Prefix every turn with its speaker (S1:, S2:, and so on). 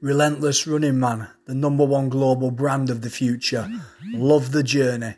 S1: Relentless Running Man, the number one global brand of the future. Love the journey.